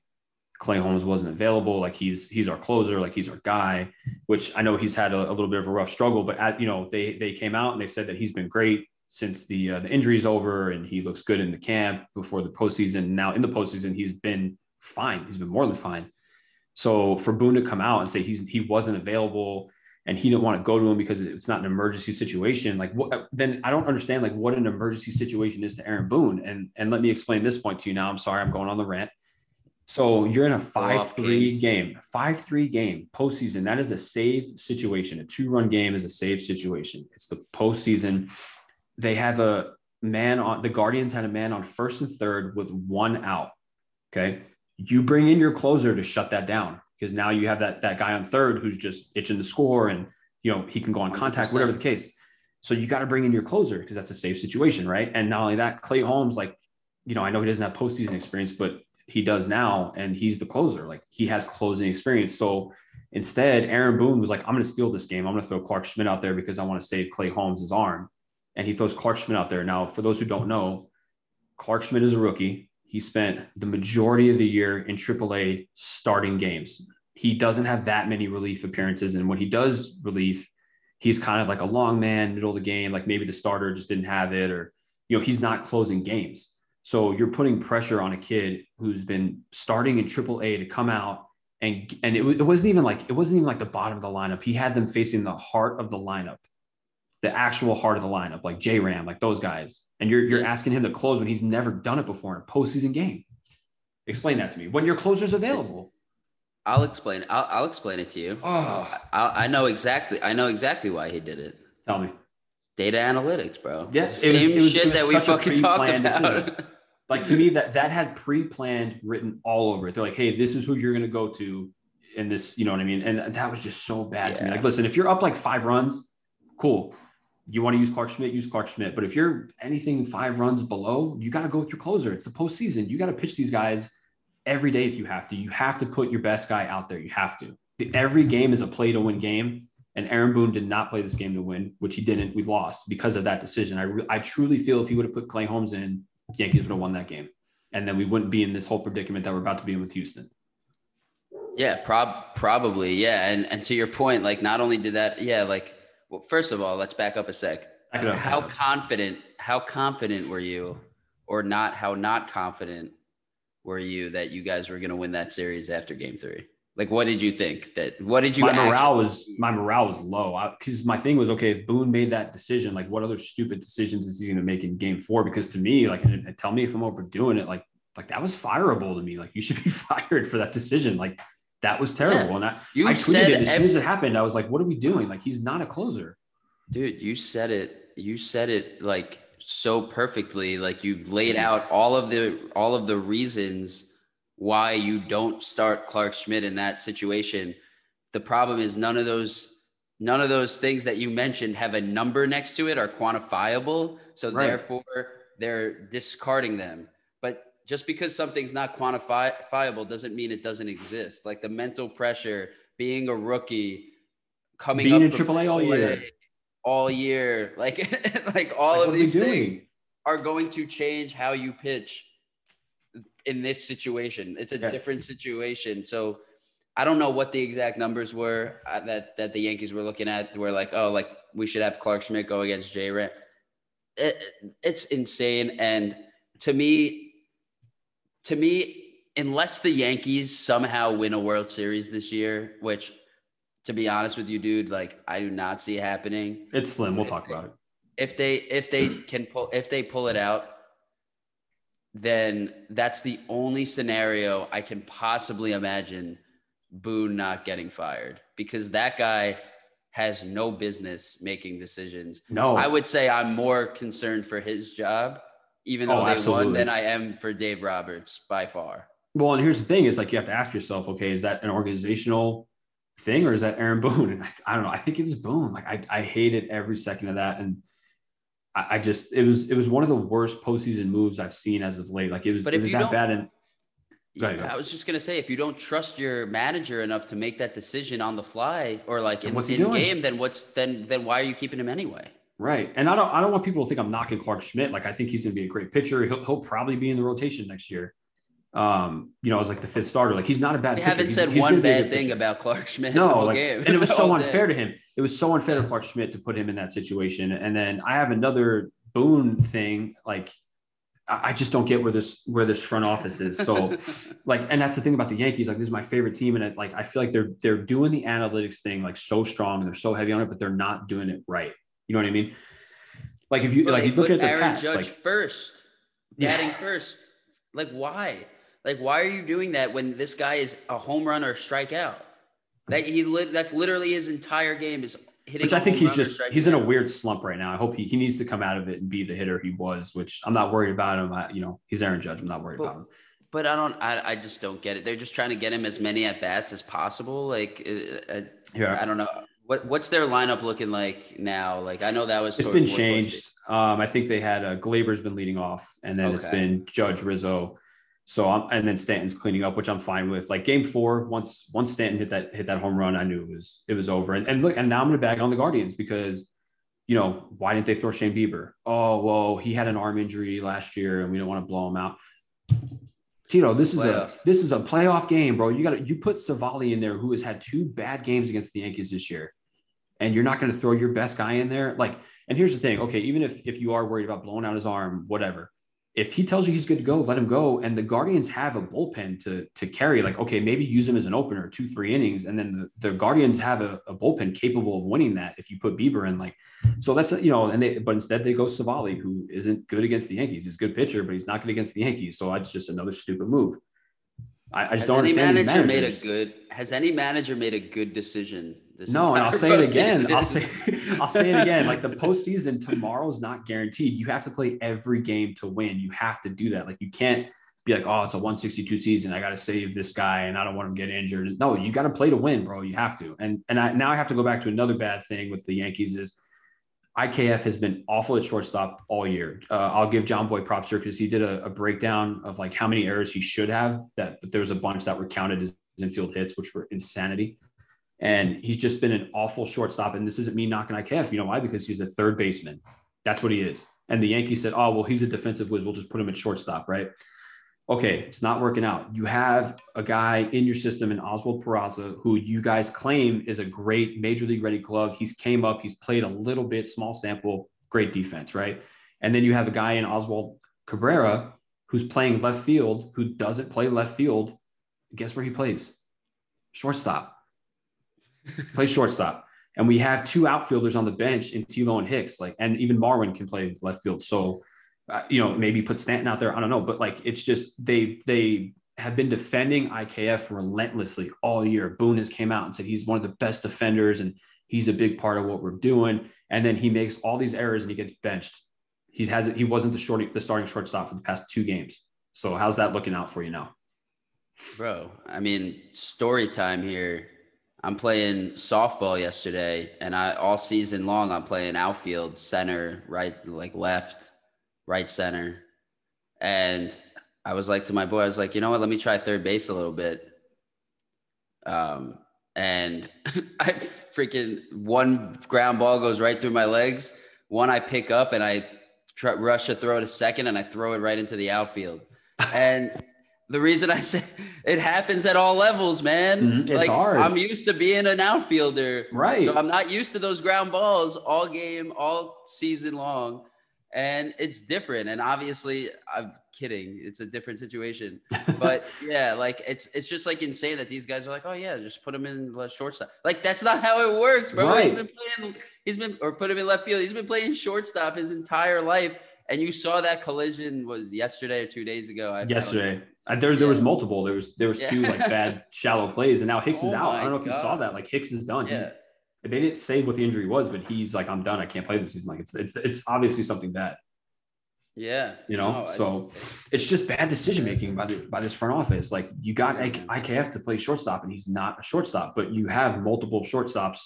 Clay Holmes wasn't available. Like he's he's our closer, like he's our guy." Which I know he's had a, a little bit of a rough struggle, but at, you know they they came out and they said that he's been great since the uh, the injury's over, and he looks good in the camp before the postseason. Now in the postseason, he's been fine. He's been more than fine. So for Boone to come out and say he's he wasn't available and he didn't want to go to him because it's not an emergency situation, like what then I don't understand like what an emergency situation is to Aaron Boone. And and let me explain this point to you now. I'm sorry, I'm going on the rant. So you're in a five three game, five three game postseason. That is a save situation. A two run game is a save situation. It's the postseason. they have a man on the Guardians had a man on first and third with one out. Okay. You bring in your closer to shut that down because now you have that that guy on third who's just itching to score and you know he can go on contact, 100%. whatever the case. So you got to bring in your closer because that's a safe situation, right? And not only that, Clay Holmes, like, you know, I know he doesn't have postseason experience, but he does now, and he's the closer. Like he has closing experience. So instead, Aaron Boone was like, I'm going to steal this game. I'm going to throw Clarke Schmidt out there because I want to save Clay Holmes' arm. And he throws Clarke Schmidt out there. Now, for those who don't know, Clarke Schmidt is a rookie. He spent the majority of the year in AAA starting games. He doesn't have that many relief appearances. And when he does relief, he's kind of like a long man, middle of the game. Like maybe the starter just didn't have it, or, you know, he's not closing games. So you're putting pressure on a kid who's been starting in AAA to come out. And, and it, it wasn't even like it wasn't even like the bottom of the lineup. He had them facing the heart of the lineup the actual heart of the lineup, like J Ram, like those guys. And you're you're asking him to close when he's never done it before in a postseason game. Explain that to me. When your closer's available. I'll explain. I'll, I'll explain it to you. Oh, I, I know exactly. I know exactly why he did it. tell me. Data analytics, bro. Yes, Same it was- it was- shit it was that we fucking talked about. Like to me, that that had pre-planned written all over it. They're like, hey, this is who you're gonna go to in this, you know what I mean? And that was just so bad to me. Like, listen, if you're up like five runs, cool. You want to use Clarke Schmidt, use Clarke Schmidt. But if you're anything five runs below, you got to go with your closer. It's the postseason. You got to pitch these guys every day if you have to. You have to put your best guy out there. You have to. Every game is a play to win game. And Aaron Boone did not play this game to win, which he didn't. We lost because of that decision. I, re- I truly feel if he would have put Clay Holmes in, Yankees would have won that game. And then we wouldn't be in this whole predicament that we're about to be in with Houston. Yeah, prob probably. Yeah, and and to your point, like not only did that, yeah, like well, first of all, let's back up a sec. Up. How confident? How confident were you, or not? How not confident were you that you guys were going to win that series after Game Three? Like, what did you think? That what did you? my morale was my morale was low because my thing was okay if Boone made that decision like what other stupid decisions is he going to make in game four because to me like tell me if I'm overdoing it like like that was fireable to me like you should be fired for that decision like that was terrible Yeah. and I, You I tweeted said it as soon as it happened I was like what are we doing like he's not a closer Dude, you said it. You said it like so perfectly. Like you laid out all of the all of the reasons why you don't start Clarke Schmidt in that situation. The problem is none of those none of those things that you mentioned have a number next to it are quantifiable. So Right. therefore they're discarding them. Just because something's not quantifiable doesn't mean it doesn't exist. Like the mental pressure, being a rookie, coming Being up in from AAA all year. All year, like like all Like, of these doing? things are going to change how you pitch in this situation. It's a Yes. different situation. So I don't know what the exact numbers were uh, that that the Yankees were looking at. Where like, oh, like we should have Clarke Schmidt go against J. Ram. It, it's insane, and to me, to me, unless the Yankees somehow win a World Series this year, which, to be honest with you, dude, like I do not see happening. It's slim. We'll talk about it. If they if they can pull if they pull it out then that's the only scenario i can possibly imagine boone not getting fired because that guy has no business making decisions. No. I would say i'm more concerned for his job even Oh, though they absolutely. won than i am for dave roberts by far Well, and here's the thing: is like you have to ask yourself, okay, is that an organizational thing or is that Aaron Boone? And I, I don't know. I think it is Boone. Like I, I hated every second of that, and I, I just it was it was one of the worst postseason moves I've seen as of late. Like it was But it was you that bad. And go I was just gonna say, if you don't trust your manager enough to make that decision on the fly or like in, in game, then what's then then why are you keeping him anyway? Right, and I don't I don't want people to think I'm knocking Clarke Schmidt. Like I think he's going to be a great pitcher. He'll, he'll probably be in the rotation next year. Um, you know, as like the fifth starter. Like he's not a bad. You pitcher. haven't He's- said he's one gonna bad thing pitcher. about Clarke Schmidt No, like, game. and it was so unfair day. to him. It was so unfair to Clark Schmidt to put him in that situation. And then I have another Boone thing. Like, I I just don't get where this where this front office is. So, like, and that's the thing about the Yankees. Like, this is my favorite team, and it's like I feel like they're they're doing the analytics thing like so strong and they're so heavy on it, but they're not doing it right. You know what I mean? Like if you Well, like you look at their Aaron past, Judge like first, Yeah. batting first. Like why? Like why are you doing that when this guy is a home run or strikeout? That he lit. That's literally his entire game. Is hitting which I think he's just he's in a weird slump right now. I hope he, he needs to come out of it and be the hitter he was, which I'm not worried about him. I, you know, he's Aaron Judge. I'm not worried But- about him. But I don't. I, I just don't get it. They're just trying to get him as many at bats as possible. Like uh, uh, Yeah. I don't know. What what's their lineup looking like now? Like I know that was It's been changed. Um, I think they had uh, Gleyber's been leading off, and then it's been Judge Rizzo. So I'm, and then Stanton's cleaning up, which I'm fine with. Like game four, once once Stanton hit that hit that home run, I knew it was it was over. And, and look, and now I'm gonna bag on the Guardians because, you know, why didn't they throw Shane Bieber? Oh well, he had an arm injury last year, and we don't want to blow him out. Tito, this is a this is a playoff game, bro. You got to you put Civale in there, who has had two bad games against the Yankees this year, and you're not going to throw your best guy in there. Like, and here's the thing, okay, even if if you are worried about blowing out his arm, whatever, if he tells you he's good to go, let him go. And the Guardians have a bullpen to to carry. Like, okay, maybe use him as an opener, two three innings, and then the, the Guardians have a, a bullpen capable of winning that if you put Bieber in. Like, so that's you know, and they but instead they go Civale, who isn't good against the Yankees. He's a good pitcher, but he's not good against the Yankees. So it's just another stupid move. I, I just Has don't any understand manager made a good? Has any manager made a good decision? This No, and I'll say it again. I'll say I'll say it again. Like the postseason tomorrow's not guaranteed. You have to play every game to win. You have to do that. Like you can't be like, oh, it's a 162 season. I got to save this guy and I don't want him to get injured. No, you got to play to win, bro. You have to. And and I now I have to go back to another bad thing with the Yankees is IKF has been awful at shortstop all year. Uh, I'll give John Boy props here because he did a, a breakdown of like how many errors he should have. That but there was a bunch that were counted as infield hits, which were insanity. And he's just been an awful shortstop. And this isn't me knocking IKF. You know why? Because he's a third baseman. That's what he is. And the Yankees said, oh, well, he's a defensive whiz. We'll just put him at shortstop, right? Okay, it's not working out. You have a guy in your system in Oswald Peraza who you guys claim is a great major league ready glove. He's came up, he's played a little bit, small sample, great defense, right? And then you have a guy in Oswald Cabrera who's playing left field, who doesn't play left field. Guess where he plays? Shortstop. Play shortstop. And we have two outfielders on the bench in Tilo and Hicks, like, and even Marwin can play left field. So, uh, you know, maybe put Stanton out there. I don't know, but like, it's just they they have been defending IKF relentlessly all year. Boone has came out and said he's one of the best defenders and he's a big part of what we're doing. And then he makes all these errors and he gets benched. He has he wasn't the short the starting shortstop for the past two games. So how's that looking out for you now? Bro, I mean, story time here. I'm playing softball yesterday, and I all season long I'm playing outfield, center, right, like left, right, center. And I was like to my boy, I was like, you know what? Let me try third base a little bit. Um, and I freaking one ground ball goes right through my legs. One I pick up and I try, rush to throw it a second, and I throw it right into the outfield. And the reason I say it happens at all levels, man. Mhm, it's like hard. I'm used to being an outfielder, Right. So I'm not used to those ground balls all game, all season long, and it's different. And obviously, I'm kidding. It's a different situation, but yeah, like it's it's just like insane that these guys are like, oh yeah, just put him in the shortstop. Like that's not how it works, bro. He's Right. been playing. He's been or put him in left field. He's been playing shortstop his entire life. And you saw that collision was yesterday or two days ago. I- yesterday. There, there was multiple. There was there was two like bad shallow plays, and now Hicks is Oh out. I don't know if you saw that. Like Hicks is done. Yeah. He's- they didn't say what the injury was, but he's like, I'm done. I can't play this season. Like it's it's it's obviously something bad. Yeah. You know, No, so- It's just bad decision making by the by this front office. Like you got IKF to play shortstop, and he's not a shortstop, but you have multiple shortstops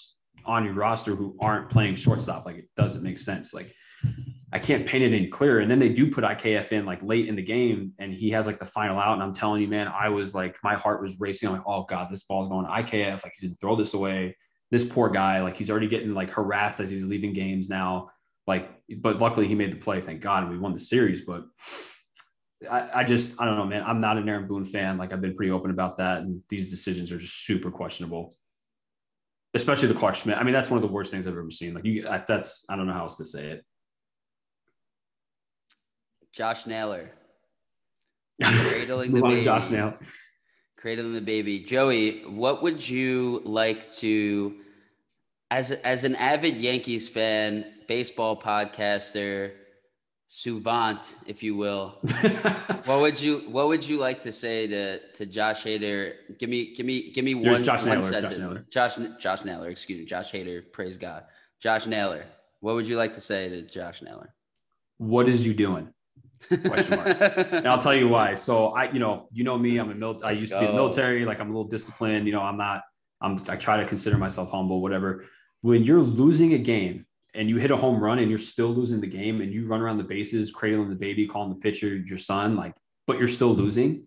on your roster who aren't playing shortstop. Like it doesn't make sense. Like I can't paint it any clearer. And then they do put IKF in like late in the game, and he has like the final out. And I'm telling you, man, I was like, my heart was racing. I'm like, oh god, this ball's going IKF. Like he's gonna throw this away. This poor guy, like he's already getting like harassed as he's leaving games now. Like, but luckily he made the play. Thank God, and we won the series. But I, I just, I don't know, man. I'm not an Aaron Boone fan. Like I've been pretty open about that, and these decisions are just super questionable. Especially the Clarke Schmidt. I mean, that's one of the worst things I've ever seen. Like you, that's I don't know how else to say it. Josh Naylor. Cradling the baby. Josh now. Cradling the baby. Joey, what would you like to, as as an avid Yankees fan, baseball podcaster, Suvant, if you will. what would you What would you like to say to to Josh Hader? Give me Give me Give me You're one, Josh one Naylor, Josh. Naylor. Josh Josh Naylor. Excuse me. Josh Hader. Praise God. Josh Naylor. What would you like to say to Josh Naylor? what is you doing? Question mark. And I'll tell you why. So I, you know, you know me. I'm a mil- I used to be in the military. Like I'm a little disciplined. You know, I'm not. I'm. I try to consider myself humble. Whatever. When you're losing a game and you hit a home run and you're still losing the game and you run around the bases, cradling the baby, calling the pitcher your son, like, but you're still losing.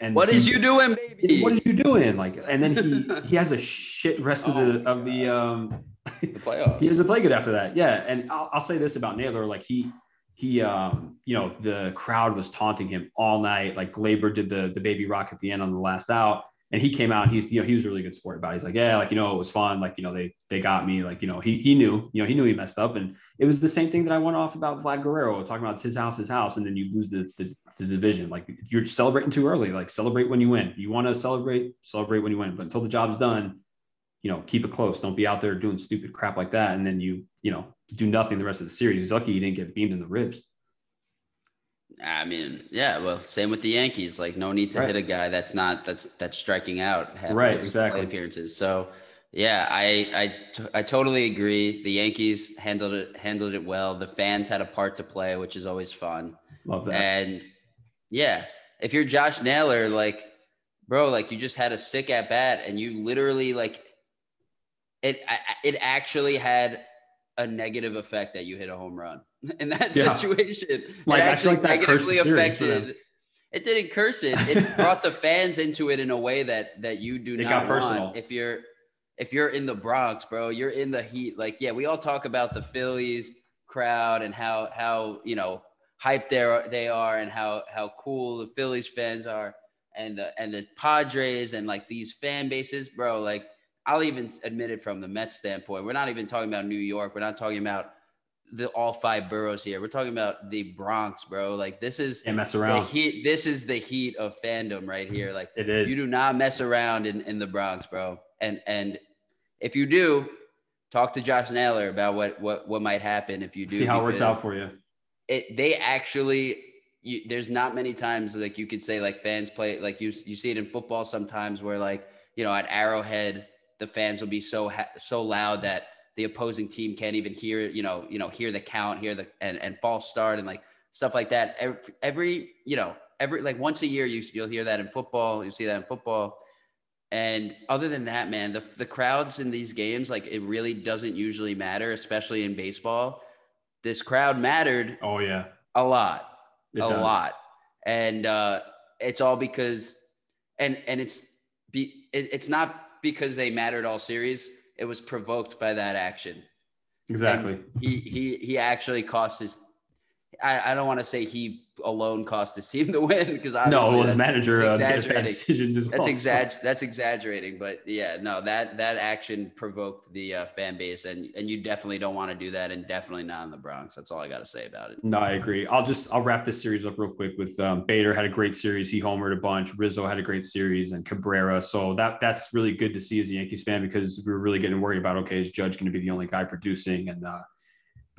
And what is he- you doing, baby? What is you doing? Like, and then he he has a shit rest of Oh the my of the um the playoffs? he doesn't play good after that. Yeah. And I'll, I'll say this about Naylor. Like he, he, um, you know, the crowd was taunting him all night. Like Gleyber did the, the baby rock at the end on the last out. And he came out and he's, you know, he was a really good sport about it. He's like, yeah, like, you know, it was fun. Like, you know, they, they got me like, you know, he, he knew, you know, he knew he messed up. And it was the same thing that I went off about Vlad Guerrero talking about his house, his house. And then you lose the, the, the division. Like you're celebrating too early, like celebrate when you win. You want to celebrate, celebrate when you win, but until the job's done, you know, keep it close. Don't be out there doing stupid crap like that. And then you, you know, do nothing the rest of the series. He's lucky he didn't get beamed in the ribs. I mean, yeah. Well, same with the Yankees. Like, no need to Right. hit a guy that's not that's that's striking out. half Right, exactly. Appearances. So, yeah, I I t- I totally agree. The Yankees handled it handled it well. The fans had a part to play, which is always fun. Love that. And yeah, if you're Josh Naylor, like, bro, like you just had a sick at bat, and you literally like it. I- It actually had a negative effect that you hit a home run in that Yeah. situation. Like, it I feel like that cursed the series for them. It didn't curse it. It brought the fans into it in a way that that you do It not want. personal. If you're if you're in the Bronx, bro, you're in the heat. Like, yeah, we all talk about the Phillies crowd and how how you know hyped they they are and how how cool the Phillies fans are and the and the Padres and like these fan bases, bro. Like, I'll even admit it from the Mets standpoint. We're not even talking about New York. We're not talking about the all five boroughs here. We're talking about the Bronx, bro. Like, this is Can't mess the around. heat. This is the heat of fandom right here. Like, It is. you do not mess around in, in the Bronx, bro. And and if you do, talk to Josh Naylor about what what what might happen if you do. See how it works out for you. It they actually. You, there's not many times like you could say like fans play like you you see it in football sometimes where like you know at Arrowhead the fans will be so ha- so loud that the opposing team can't even hear you know you know hear the count hear the and and false start and like stuff like that every, every you know every like once a year you you'll hear that in football you see that in football and other than that man the, the crowds in these games like it really doesn't usually matter especially in baseball this crowd mattered Oh yeah. a lot It a does. lot and uh it's all because and and it's be it, it's not because they mattered all series it was provoked by that action Exactly. and he he he actually cost his i, I don't want to say he alone cost his team the win because obviously No, it was manager uh, that's made a bad exaggerating. well. that's so- that's exaggerating but yeah no that that action provoked the uh, fan base and and you definitely don't want to do that and definitely not in the bronx that's all i got to say about it No, I agree. I'll just I'll wrap this series up real quick with um, Bader had a great series. He homered a bunch. Rizzo had a great series, and Cabrera. So that that's really good to see as a Yankees fan because we were really getting worried about okay, is Judge going to be the only guy producing? And uh,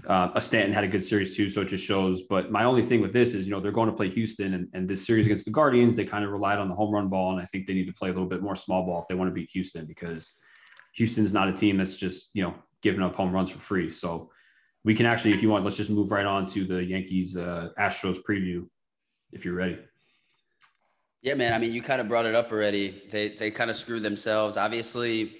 uh, a Stanton had a good series too, so it just shows. But my only thing with this is you know they're going to play Houston, and, and this series against the Guardians, they kind of relied on the home run ball, and I think they need to play a little bit more small ball if they want to beat Houston because Houston's not a team that's just you know giving up home runs for free. So we can actually, if you want, let's just move right on to the Yankees uh, Astros preview, if you're ready. Yeah, man. I mean, you kind of brought it up already. They they kind of screwed themselves. Obviously,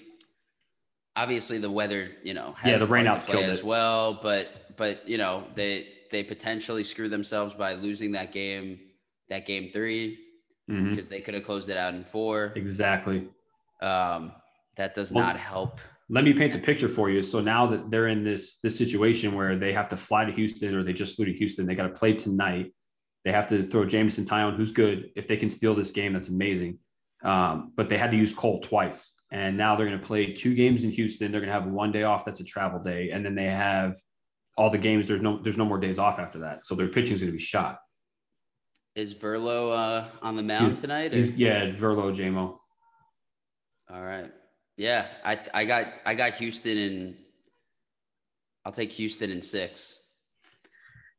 obviously the weather, you know, had Yeah, the rainouts killed as it. well. But but you know, they they potentially screw themselves by losing that game, that game three, because they could have closed it out in four. Exactly. Um, that does Well, not help. Let me paint the picture for you. So now that they're in this this situation where they have to fly to Houston or they just flew to Houston, they got to play tonight. They have to throw Jameson Taillon, who's good. If they can steal this game, that's amazing. Um, but they had to use Cole twice, and now they're going to play two games in Houston. They're going to have one day off. That's a travel day, and then they have all the games. There's no there's no more days off after that. So their pitching is going to be shot. Is Verlo uh, on the mound He's- tonight? He's, yeah, Verlo, JMO. All right. Yeah, I I got I got Houston in. I'll take Houston in six.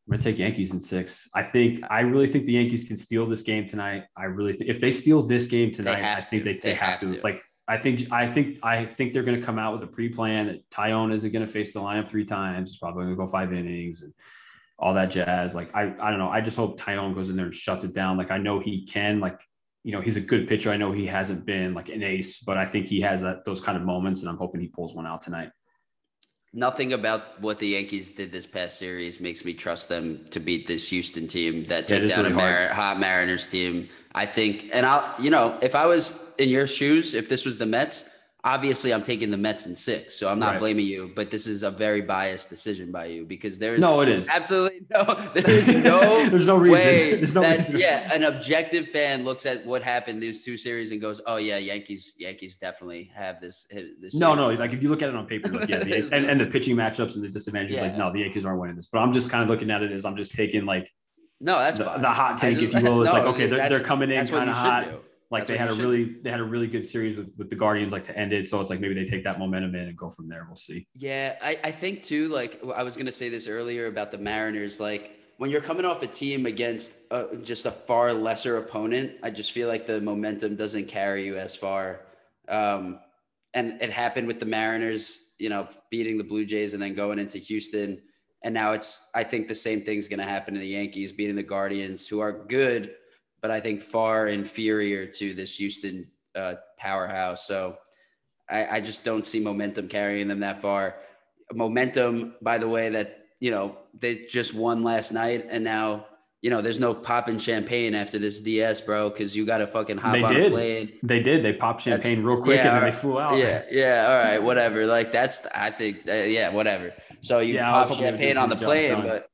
I'm gonna take Yankees in six. I think I really think the Yankees can steal this game tonight. I really think if they steal this game tonight, I think to. they, they, They have, have to. to. Like I think I think I think they're gonna come out with a pre-plan that Taillon isn't gonna face the lineup three times. It's probably gonna go five innings and all that jazz. Like I I don't know. I just hope Taillon goes in there and shuts it down. Like I know he can. Like you know he's a good pitcher. I know he hasn't been like an ace, but I think he has that those kind of moments, and I'm hoping he pulls one out tonight. Nothing about what the Yankees did this past series makes me trust them to beat this Houston team that Yeah, took down really a Mar- hot Mariners team. I think, and I'll, you know, if I was in your shoes, if this was the Mets, obviously I'm taking the Mets in six. So I'm not Right. blaming you, but this is a very biased decision by you because there is No, it is. absolutely no, there is no, There's no reason. way There's no that reason. yeah, an objective fan looks at what happened these two series and goes, oh yeah, Yankees, Yankees definitely have this. this No, no. Like if you look at it on paper, like yeah, the, and, and the pitching matchups and the disadvantages, like no, the Yankees aren't winning this. But I'm just kind of looking at it as I'm just taking like no, that's the, fine. the hot take, if you will. It's no, like okay, they're, they're coming in kind of hot. do. Like That's they had a should really they had a really good series with with the Guardians like to end it. So it's like maybe they take that momentum in and go from there. We'll see. Yeah, I, I think too, like I was gonna say this earlier about the Mariners, like when you're coming off a team against uh, just a far lesser opponent, I just feel like the momentum doesn't carry you as far. Um, and it happened with the Mariners, you know, beating the Blue Jays and then going into Houston. And now it's, I think the same thing's going to happen to the Yankees beating the Guardians, who are good, but I think far inferior to this Houston uh, powerhouse. So I, I just don't see momentum carrying them that far. Momentum, by the way, that, you know, they just won last night and now, you know, there's no popping champagne after this DS, bro, because you got to fucking hop They on did. a plane. They did. They popped That's- champagne real quick yeah, and then all they flew out. Yeah, yeah, all right, whatever. Like that's, I think, uh, yeah, whatever. So you Yeah, pop hoping they would do champagne on the plane, done. but,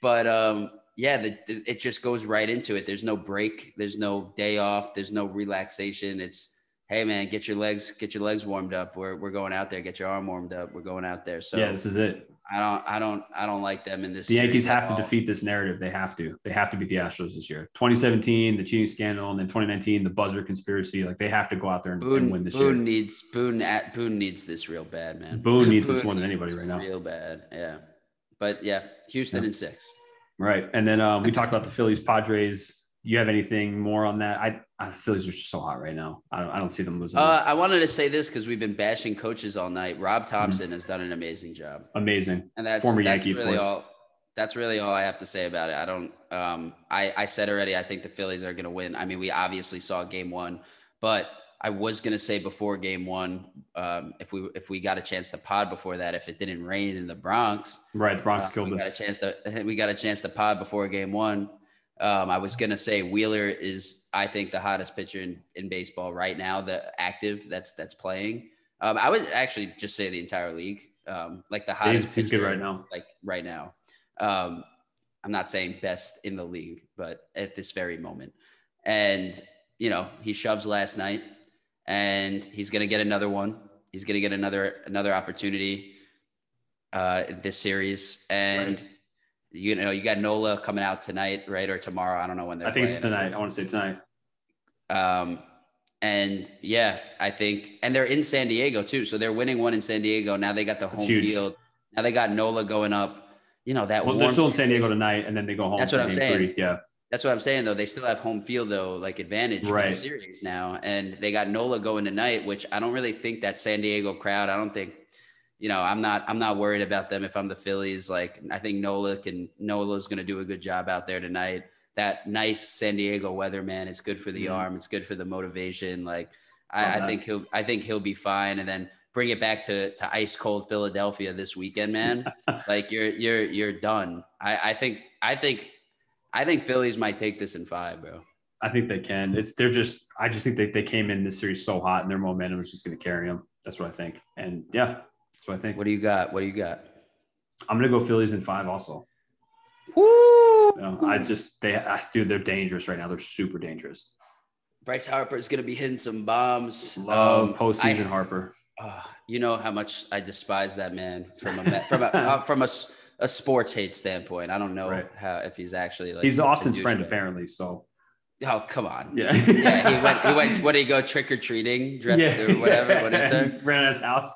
but um, yeah, the, the- it just goes right into it. There's no break. There's no day off. There's no relaxation. It's hey man, get your legs, get your legs warmed up. We're we're going out there. Get your arm warmed up. We're going out there. So yeah, this is it. I don't, I don't, I don't like them in this. The Yankees have to defeat this narrative. They have to. They have to beat the Astros this year. 2017, the cheating scandal, and then 2019, the buzzer conspiracy. Like they have to go out there and, and win this Boone year. needs Boone at Boone needs this real bad, man. Boone needs this more than anybody right now. Real bad, yeah. But yeah, Houston Yeah. in six. Right. And then um, we talked about the Phillies, Padres. Do you have anything more on that? I, I Phillies are just so hot right now. I don't, I don't see them losing. Uh. I wanted to say this because we've been bashing coaches all night. Rob Mm-hmm. Thompson has done an amazing job, Amazing. and that's Former that's Yankee, really all. That's really all I have to say about it. I don't. Um, I I said already. I think the Phillies are going to win. I mean, we obviously saw Game One, but I was going to say before Game One, um, if we if we got a chance to pod before that, if it didn't rain in the Bronx, Right. The Bronx Uh, killed we us. got a chance to we got a chance to pod before game one. Um, I was gonna say Wheeler is I think the hottest pitcher in, in baseball right now, the active that's that's playing. Um, I would actually just say the entire league, um, like the hottest. He's, he's good right now. Like right now. Um, I'm not saying best in the league, but at this very moment. And you know, he shoves last night, and he's gonna get another one. He's gonna get another another opportunity uh, this series. And Right. you know, you got Nola coming out tonight, right, or tomorrow. I don't know when they're. I think it's tonight. I want to say tonight. Um, and yeah, I think, and they're in San Diego too, so they're winning one in San Diego. Now they got the home field. Now they got Nola going up. You know that Well, they're still in San San Diego tonight, and then they go home. That's what I'm saying. Three. Yeah. That's what I'm saying though. They still have home field though, like advantage for Right. the series now, and they got Nola going tonight, which I don't really think that San Diego crowd. I don't think, you know, I'm not I'm not worried about them if I'm the Phillies. Like I think Nola can Nola's going to do a good job out there tonight. That nice San Diego weather, man, it's good for the Mhm. arm. It's good for the motivation. Like I, I think he'll I think he'll be fine, and then bring it back to to ice cold Philadelphia this weekend, man. like you're you're you're done. I I think I think I think Phillies might take this in five, bro. I think they can. It's they're just. I just think they, they came in this series so hot, and their momentum is just going to carry them. That's what I think. And yeah, that's what I think. What do you got? What do you got? I'm going to go Phillies in five. Also, Woo! You know, I just they. I, dude, they're dangerous right now. They're super dangerous. Bryce Harper is gonna be hitting some bombs. Love Um, postseason I- Harper. uh, you know how much I despise that man from a from a uh, from a, a sports hate standpoint. I don't know Right. how if he's actually like He's Austin's friend douchebag. apparently. So Oh come on. yeah, Yeah, he went. He went. What did he go trick or treating, dressed or whatever? What is yeah. that? He ran his house.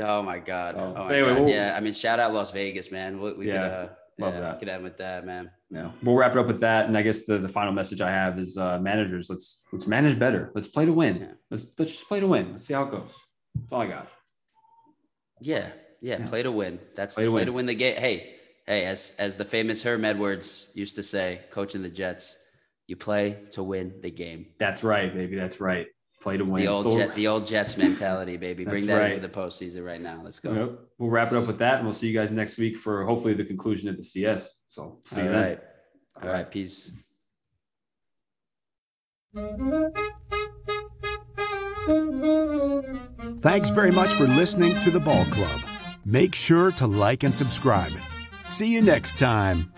Oh my god. Oh, Oh, my anyway, god. we'll- yeah, I mean, shout out Las Vegas, man. We, we Yeah. could, uh, Love yeah, that. Get end with that, man. Yeah, we'll wrap it up with that. And I guess the, the final message I have is uh, managers. Let's let's manage better. Let's play to win. Yeah. Let's let's just play to win. Let's see how it goes. That's all I got. Yeah, yeah, Yeah. play to win. That's Play play to to, win. win the game. Hey, hey, as as the famous Herm Edwards used to say, coaching the Jets, you play to win the game. That's right, baby. That's right. Play to It's win. the old So- Jet, the old Jets mentality, baby. Bring that right. into the postseason right now. Let's go. Yep. We'll wrap it up with that, and we'll see you guys next week for hopefully the conclusion of the CS. So see All you then. right. All right. Peace. Thanks very much for listening to the Ball Club. Make sure to like and subscribe. See you next time.